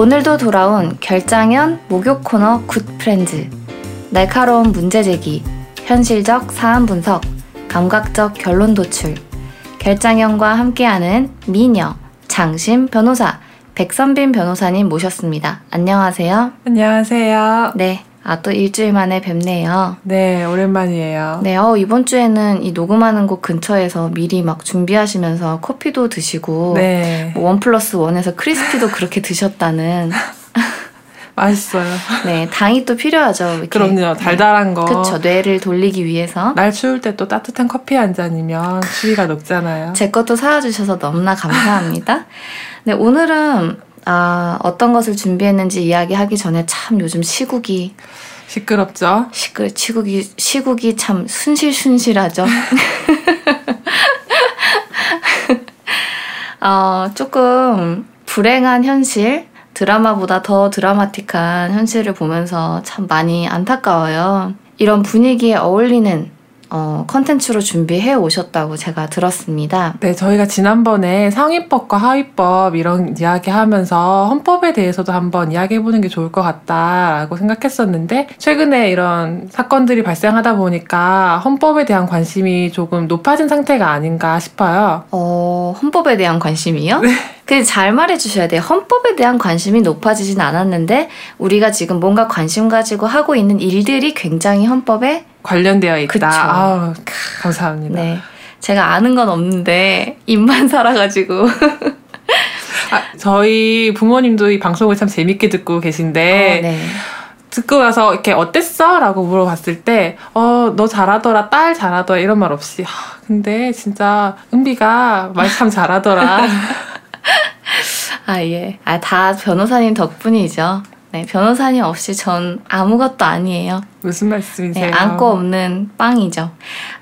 오늘도 돌아온 결장현 목욕 코너 Good Friends. 날카로운 문제 제기, 현실적 사안 분석, 감각적 결론 도출. 결장현과 함께하는 미녀, 장심 변호사, 백선빈 변호사님 모셨습니다. 안녕하세요. 안녕하세요. 네. 아, 또 일주일 만에 뵙네요. 네, 오랜만이에요. 네, 어, 이번 주에는 이 녹음하는 곳 근처에서 미리 막 준비하시면서 커피도 드시고, 네. 뭐 one plus one에서 크리스피도 그렇게 드셨다는. 맛있어요. 네, 당이 또 필요하죠. 이렇게. 그럼요, 달달한 거. 그쵸, 뇌를 돌리기 위해서. 날 추울 때 또 따뜻한 커피 한 잔이면 추위가 녹잖아요. 제 것도 사와주셔서 너무나 감사합니다. 네, 오늘은 아, 어떤 것을 준비했는지 이야기하기 전에 참 요즘 시국이 시끄럽죠? 시끌 시국이 시국이 참 순실순실하죠. 어, 조금 불행한 현실, 드라마보다 더 드라마틱한 현실을 보면서 참 많이 안타까워요. 이런 분위기에 어울리는 어, 컨텐츠로 준비해 오셨다고 제가 들었습니다. 네, 저희가 지난번에 상위법과 하위법 이런 이야기 하면서 헌법에 대해서도 한번 이야기해 보는 게 좋을 것 같다라고 생각했었는데, 최근에 이런 사건들이 발생하다 보니까 헌법에 대한 관심이 조금 높아진 상태가 아닌가 싶어요. 어, 헌법에 대한 관심이요? 네. 그잘 말해 주셔야 돼요. 헌법에 대한 관심이 높아지진 않았는데 우리가 지금 뭔가 관심 가지고 하고 있는 일들이 굉장히 헌법에 관련되어 있다. 그쵸. 아우, 감사합니다. 네. 제가 아는 건 없는데 입만 살아가지고 아, 저희 부모님도 이 방송을 참 재밌게 듣고 계신데, 어, 네. 듣고 나서 이렇게 어땠어? 라고 물어봤을 때, 어, 너 잘하더라, 딸 잘하더라, 이런 말 없이, 하, 근데 진짜 은비가 말 참 잘하더라. 아 예. 아 다 변호사님 덕분이죠. 네, 변호사님 없이 전 아무것도 아니에요. 무슨 네, 말씀이세요? 안고 없는 빵이죠.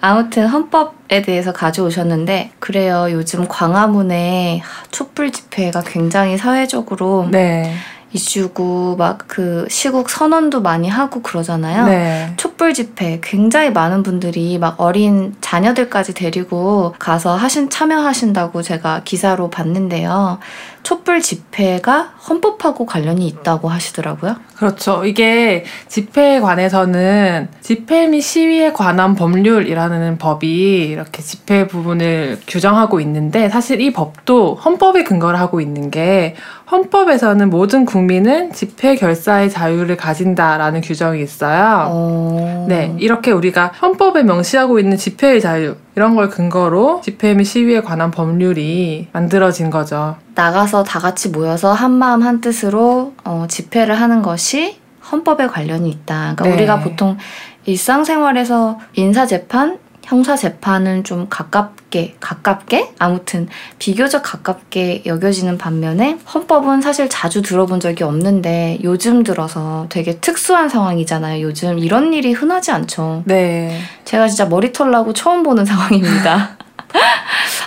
아무튼 헌법에 대해서 가져오셨는데 그래요. 요즘 광화문에 촛불 집회가 굉장히 사회적으로 네. 이슈고 막 그 시국 선언도 많이 하고 그러잖아요. 네. 촛불 집회 굉장히 많은 분들이 막 어린 자녀들까지 데리고 가서 하신 참여하신다고 제가 기사로 봤는데요. 촛불 집회가 헌법하고 관련이 있다고 하시더라고요. 그렇죠. 이게 집회에 관해서는 집회 및 시위에 관한 법률이라는 법이 이렇게 집회 부분을 규정하고 있는데 사실 이 법도 헌법에 근거를 하고 있는 게 헌법에서는 모든 국민은 집회 결사의 자유를 가진다라는 규정이 있어요. 어... 네, 이렇게 우리가 헌법에 명시하고 있는 집회의 자유 이런 걸 근거로 집회 및 시위에 관한 법률이 만들어진 거죠. 나가서 다 같이 모여서 한 마음 한 뜻으로 어, 집회를 하는 것이 헌법에 관련이 있다. 그러니까 네. 우리가 보통 일상생활에서 인사재판, 형사 재판은 좀 가깝게, 가깝게? 아무튼 비교적 가깝게 여겨지는 반면에 헌법은 사실 자주 들어본 적이 없는데 요즘 들어서 되게 특수한 상황이잖아요. 요즘 이런 일이 흔하지 않죠. 네. 제가 진짜 머리털 나고 처음 보는 상황입니다.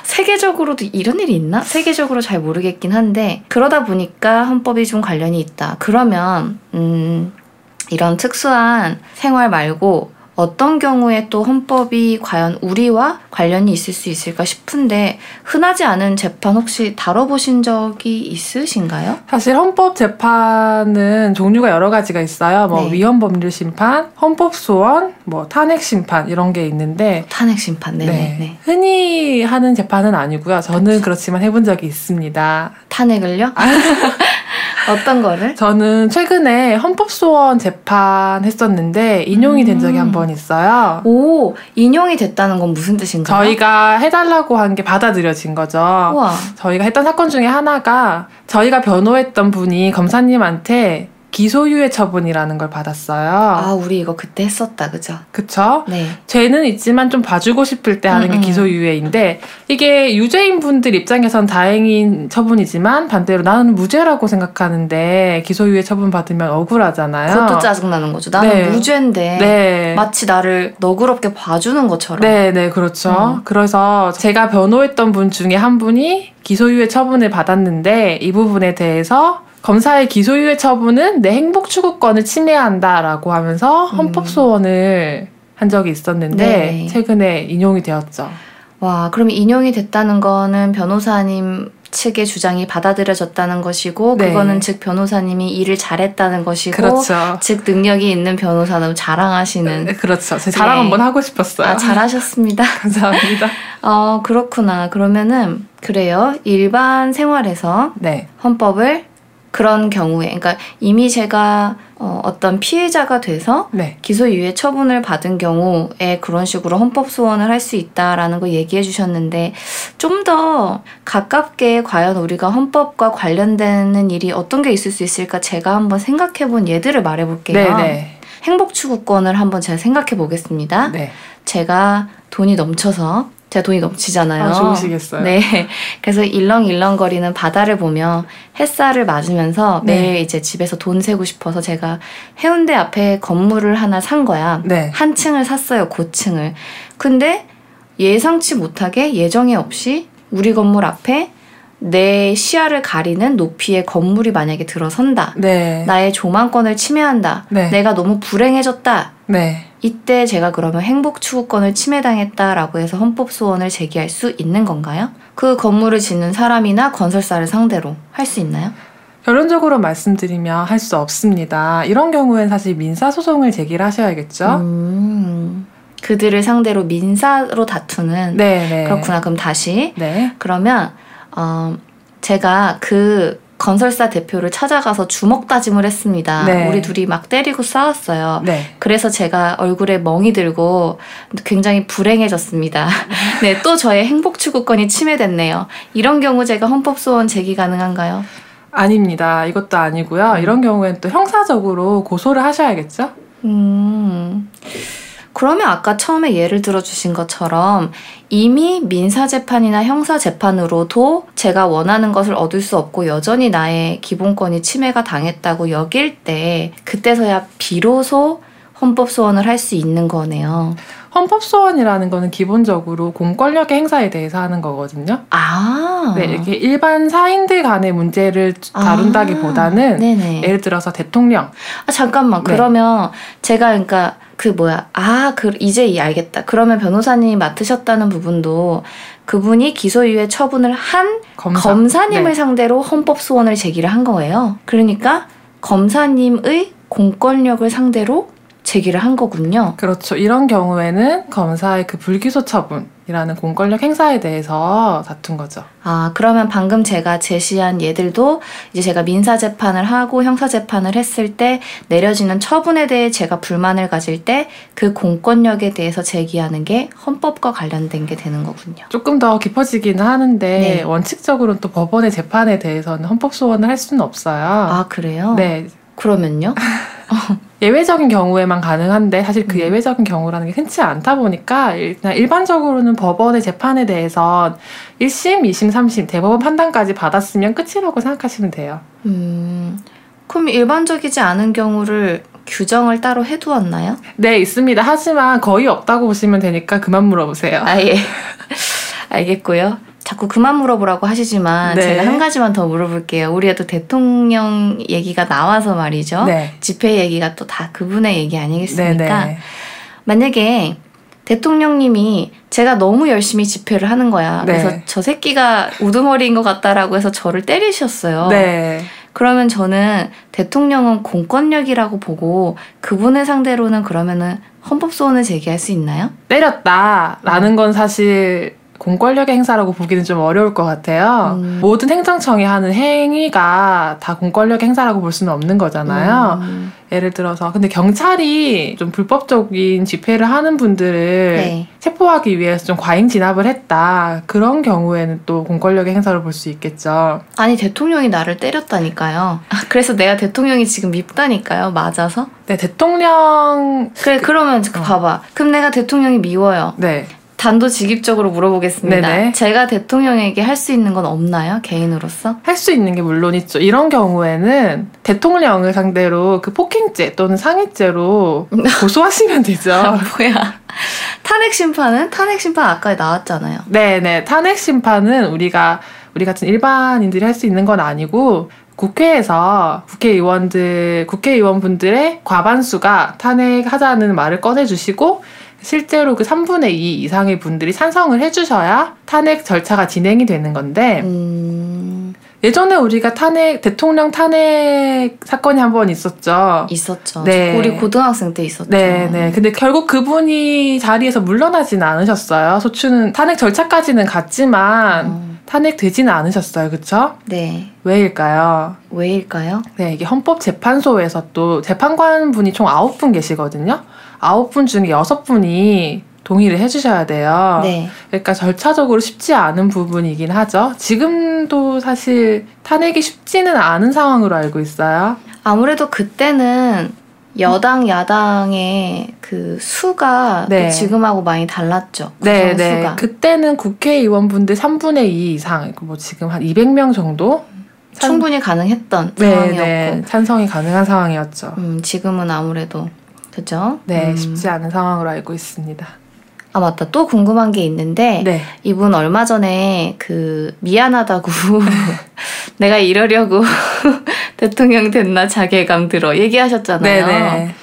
세계적으로도 이런 일이 있나? 세계적으로 잘 모르겠긴 한데 그러다 보니까 헌법이 좀 관련이 있다. 그러면 음, 이런 특수한 생활 말고 어떤 경우에 또 헌법이 과연 우리와 관련이 있을 수 있을까 싶은데 흔하지 않은 재판 혹시 다뤄보신 적이 있으신가요? 사실 헌법 재판은 종류가 여러 가지가 있어요. 뭐 네. 위헌 법률 심판, 헌법 소원, 뭐 탄핵 심판 이런 게 있는데 탄핵 심판, 네네. 네. 네. 흔히 하는 재판은 아니고요. 저는 그렇지만 해본 적이 있습니다. 탄핵을요? 어떤 거를? 저는 최근에 헌법소원 재판 했었는데 인용이 된 적이 음. 한번 있어요. 오, 인용이 됐다는 건 무슨 뜻인가요? 저희가 해달라고 한 게 받아들여진 거죠. 우와. 저희가 했던 사건 중에 하나가 저희가 변호했던 분이 검사님한테 기소유예 처분이라는 걸 받았어요. 아, 우리 이거 그때 했었다, 그죠? 그쵸? 네. 죄는 있지만 좀 봐주고 싶을 때 하는 음, 게 음. 기소유예인데 이게 유죄인 분들 입장에선 다행인 처분이지만 반대로 나는 무죄라고 생각하는데 기소유예 처분 받으면 억울하잖아요. 그것도 짜증나는 거죠. 나는 네. 무죄인데 네. 마치 나를 너그럽게 봐주는 것처럼. 네, 네, 그렇죠. 음. 그래서 제가 변호했던 분 중에 한 분이 기소유예 처분을 받았는데 이 부분에 대해서 검사의 기소유예 처분은 내 행복 추구권을 침해한다라고 하면서 음. 헌법 소원을 한 적이 있었는데 네. 최근에 인용이 되었죠. 와, 그럼 인용이 됐다는 거는 변호사님 측의 주장이 받아들여졌다는 것이고 네. 그거는 즉 변호사님이 일을 잘했다는 것이고 그렇죠. 즉 능력이 있는 변호사는 자랑하시는 네, 그렇죠. 제 자랑 네. 한번 하고 싶었어요. 아 잘하셨습니다. 감사합니다. 어 그렇구나. 그러면은 그래요. 일반 생활에서 네. 헌법을 그런 경우에 그러니까 이미 제가 어, 어떤 피해자가 돼서 네. 기소유예 처분을 받은 경우에 그런 식으로 헌법 소원을 할 수 있다라는 거 얘기해 주셨는데 좀 더 가깝게 과연 우리가 헌법과 관련되는 일이 어떤 게 있을 수 있을까 제가 한번 생각해 본 예들을 말해 볼게요. 네, 네. 행복 추구권을 한번 제가 생각해 보겠습니다. 네. 제가 돈이 넘쳐서 제가 돈이 넘치잖아요. 아, 좋으시겠어요. 네. 그래서 일렁일렁거리는 바다를 보며 햇살을 맞으면서 네. 매일 이제 집에서 돈 세고 싶어서 제가 해운대 앞에 건물을 하나 산 거야. 네. 한 층을 샀어요, 고층을. 근데 예상치 못하게 예정에 없이 우리 건물 앞에 내 시야를 가리는 높이의 건물이 만약에 들어선다. 네. 나의 조망권을 침해한다. 네. 내가 너무 불행해졌다. 네. 이때 제가 그러면 행복 추구권을 침해당했다라고 해서 헌법 소원을 제기할 수 있는 건가요? 그 건물을 짓는 사람이나 건설사를 상대로 할 수 있나요? 결론적으로 말씀드리면 할 수 없습니다. 이런 경우엔 사실 민사 소송을 제기를 하셔야겠죠? 음, 그들을 상대로 민사로 다투는 네, 네. 그렇구나. 그럼 다시 네. 그러면 어, 제가 그 건설사 대표를 찾아가서 주먹 다짐을 했습니다. 네. 우리 둘이 막 때리고 싸웠어요. 네. 그래서 제가 얼굴에 멍이 들고 굉장히 불행해졌습니다. 네, 또 저의 행복 추구권이 침해됐네요. 이런 경우 제가 헌법 소원 제기 가능한가요? 아닙니다. 이것도 아니고요. 이런 경우엔 또 형사적으로 고소를 하셔야겠죠? 음. 그러면 아까 처음에 예를 들어 주신 것처럼 이미 민사 재판이나 형사 재판으로도 제가 원하는 것을 얻을 수 없고 여전히 나의 기본권이 침해가 당했다고 여길 때 그때서야 비로소 헌법 소원을 할 수 있는 거네요. 헌법소원이라는 거는 기본적으로 공권력의 행사에 대해서 하는 거거든요. 아. 네, 이렇게 일반 사인들 간의 문제를 아. 다룬다기보다는 네네. 예를 들어서 대통령, 아 잠깐만 네. 그러면 제가 그러니까 그 뭐야 아 그 이제 이 알겠다 그러면 변호사님이 맡으셨다는 부분도 그분이 기소유예 처분을 한 검사. 검사 님을 네. 상대로 헌법 소원을 제기를 한 거예요 그러니까 검사님의 공권력을 상대로 제기를 한 거군요 그렇죠. 이런 경우에는 검사의 그 불기소 처분 이라는 공권력 행사에 대해서 다툰 거죠. 아 그러면 방금 제가 제시한 예들도 이제 제가 민사 재판을 하고 형사 재판을 했을 때 내려지는 처분에 대해 제가 불만을 가질 때 그 공권력에 대해서 제기하는 게 헌법과 관련된 게 되는 거군요. 조금 더 깊어지기는 하는데 네. 원칙적으로는 또 법원의 재판에 대해서는 헌법 소원을 할 수는 없어요. 아 그래요? 네. 그러면요? 예외적인 경우에만 가능한데 사실 그 음. 예외적인 경우라는 게 흔치 않다 보니까 일- 일반적으로는 법원의 재판에 대해선 1심, 2심, 3심 대법원 판단까지 받았으면 끝이라고 생각하시면 돼요. 음, 그럼 일반적이지 않은 경우를 규정을 따로 해두었나요? 네, 있습니다. 하지만 거의 없다고 보시면 되니까 그만 물어보세요. 아, 예. 알겠고요. 자꾸 그만 물어보라고 하시지만 네. 제가 한 가지만 더 물어볼게요. 우리가 또 대통령 얘기가 나와서 말이죠. 네. 집회 얘기가 또 다 그분의 얘기 네, 아니겠습니까? 네. 만약에 대통령님이 제가 너무 열심히 집회를 하는 거야. 네. 그래서 저 새끼가 우두머리인 것 같다라고 해서 저를 때리셨어요. 네. 그러면 저는 대통령은 공권력이라고 보고 그분을 상대로는 그러면은 헌법 소원을 제기할 수 있나요? 때렸다라는 건 사실 공권력의 행사라고 보기는 좀 어려울 것 같아요. 음. 모든 행정청이 하는 행위가 다 공권력 행사라고 볼 수는 없는 거잖아요. 음, 예를 들어서 근데 경찰이 좀 불법적인 집회를 하는 분들을 네. 체포하기 위해서 좀 과잉 진압을 했다. 그런 경우에는 또 공권력의 행사를 볼 수 있겠죠. 아니 대통령이 나를 때렸다니까요. 아, 그래서 내가 대통령이 지금 밉다니까요. 맞아서. 네, 대통령 그래 그러면 그 어. 봐봐. 그럼 내가 대통령이 미워요. 네. 단도직입적으로 물어보겠습니다. 네네. 제가 대통령에게 할 수 있는 건 없나요? 개인으로서? 할 수 있는 게 물론 있죠. 이런 경우에는 대통령을 상대로 그 폭행죄 또는 상해죄로 고소하시면 되죠. 뭐야? 탄핵 심판은 탄핵 심판 아까 나왔잖아요. 네 네. 탄핵 심판은 우리가 우리 같은 일반인들이 할 수 있는 건 아니고 국회에서 국회의원들 국회의원분들의 과반수가 탄핵하자는 말을 꺼내 주시고 실제로 그 3분의 2 이상의 분들이 찬성을 해주셔야 탄핵 절차가 진행이 되는 건데 음. 예전에 우리가 탄핵 대통령 탄핵 사건이 한 번 있었죠. 있었죠. 네. 우리 고등학생 때 있었죠. 네, 네. 근데 결국 그분이 자리에서 물러나지는 않으셨어요. 소추는 탄핵 절차까지는 갔지만 어, 탄핵되지는 않으셨어요. 그쵸? 네. 왜일까요? 왜일까요? 네, 이게 헌법재판소에서 또 재판관 분이 총 9분 계시거든요. 9분 중에 6분이 동의를 해주셔야 돼요. 네. 그러니까 절차적으로 쉽지 않은 부분이긴 하죠. 지금도 사실 탄핵이 쉽지는 않은 상황으로 알고 있어요. 아무래도 그때는 여당 야당의 그 수가 네. 또 지금하고 많이 달랐죠. 네, 구성 네. 수가. 그때는 국회의원분들 3분의 2 이상, 뭐 지금 한 200명 정도? 찬- 충분히 가능했던 네, 상황이었고 네. 찬성이 가능한 상황이었죠. 음, 지금은 아무래도 그죠? 네, 음. 쉽지 않은 상황으로 알고 있습니다. 아 맞다 또 궁금한 게 있는데 네. 이분 얼마 전에 그 미안하다고 내가 이러려고 대통령 됐나 자괴감 들어 얘기하셨잖아요. 네네.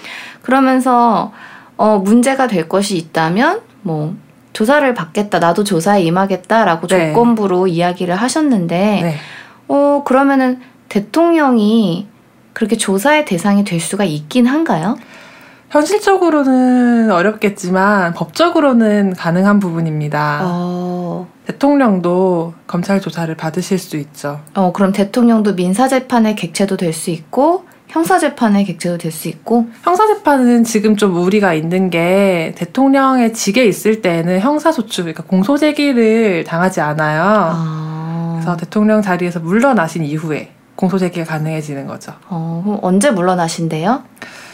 그러면서 어 문제가 될 것이 있다면 뭐 조사를 받겠다 나도 조사에 임하겠다라고 네. 조건부로 이야기를 하셨는데 네. 어 그러면은 대통령이 그렇게 조사의 대상이 될 수가 있긴 한가요? 현실적으로는 어렵겠지만 법적으로는 가능한 부분입니다. 어, 대통령도 검찰 조사를 받으실 수 있죠. 어 그럼 대통령도 민사재판의 객체도 될 수 있고 형사재판의 객체도 될 수 있고 형사재판은 지금 좀 우리가 있는 게 대통령의 직에 있을 때는 형사소추, 그러니까 공소제기를 당하지 않아요. 아, 그래서 대통령 자리에서 물러나신 이후에 공소제기가 가능해지는 거죠. 어, 그럼 언제 물러나신대요?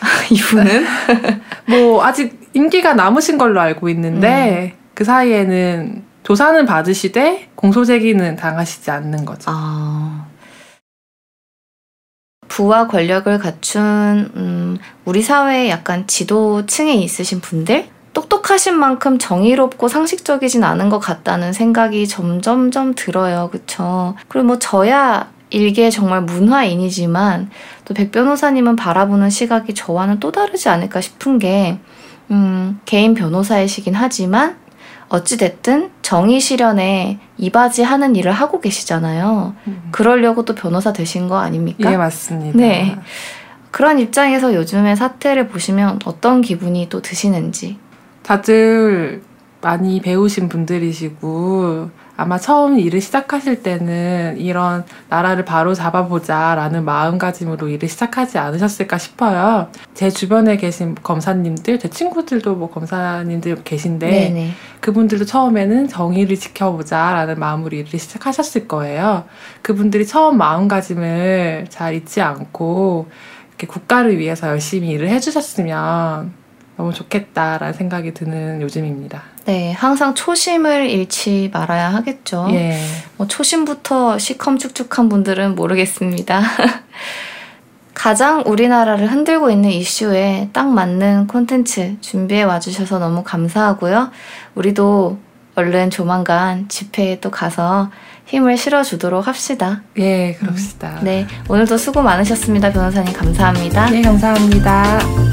이분은? 뭐 아직 임기가 남으신 걸로 알고 있는데 그 사이에는 조사는 받으시되 공소제기는 당하시지 않는 거죠. 아. 부와 권력을 갖춘 음, 우리 사회의 약간 지도층에 있으신 분들 똑똑하신 만큼 정의롭고 상식적이진 않은 것 같다는 생각이 점점점 들어요. 그쵸? 그리고 뭐 저야 일개 정말 문화인이지만 또 백 변호사님은 바라보는 시각이 저와는 또 다르지 않을까 싶은 게 음, 개인 변호사이시긴 하지만 어찌됐든 정의 실현에 이바지하는 일을 하고 계시잖아요. 음. 그러려고 또 변호사 되신 거 아닙니까? 예, 맞습니다. 네. 그런 입장에서 요즘의 사태를 보시면 어떤 기분이 또 드시는지. 다들 많이 배우신 분들이시고 아마 처음 일을 시작하실 때는 이런 나라를 바로 잡아보자 라는 마음가짐으로 일을 시작하지 않으셨을까 싶어요. 제 주변에 계신 검사님들, 제 친구들도 뭐 검사님들 계신데 네네. 그분들도 처음에는 정의를 지켜보자 라는 마음으로 일을 시작하셨을 거예요. 그분들이 처음 마음가짐을 잘 잊지 않고 이렇게 국가를 위해서 열심히 일을 해주셨으면 너무 좋겠다라는 생각이 드는 요즘입니다. 네, 항상 초심을 잃지 말아야 하겠죠. 예. 뭐 초심부터 시컴축축한 분들은 모르겠습니다. 가장 우리나라를 흔들고 있는 이슈에 딱 맞는 콘텐츠 준비해 와주셔서 너무 감사하고요. 우리도 얼른 조만간 집회에 또 가서 힘을 실어주도록 합시다. 예, 그럽시다. 네, 오늘도 수고 많으셨습니다. 변호사님 감사합니다. 예, 감사합니다.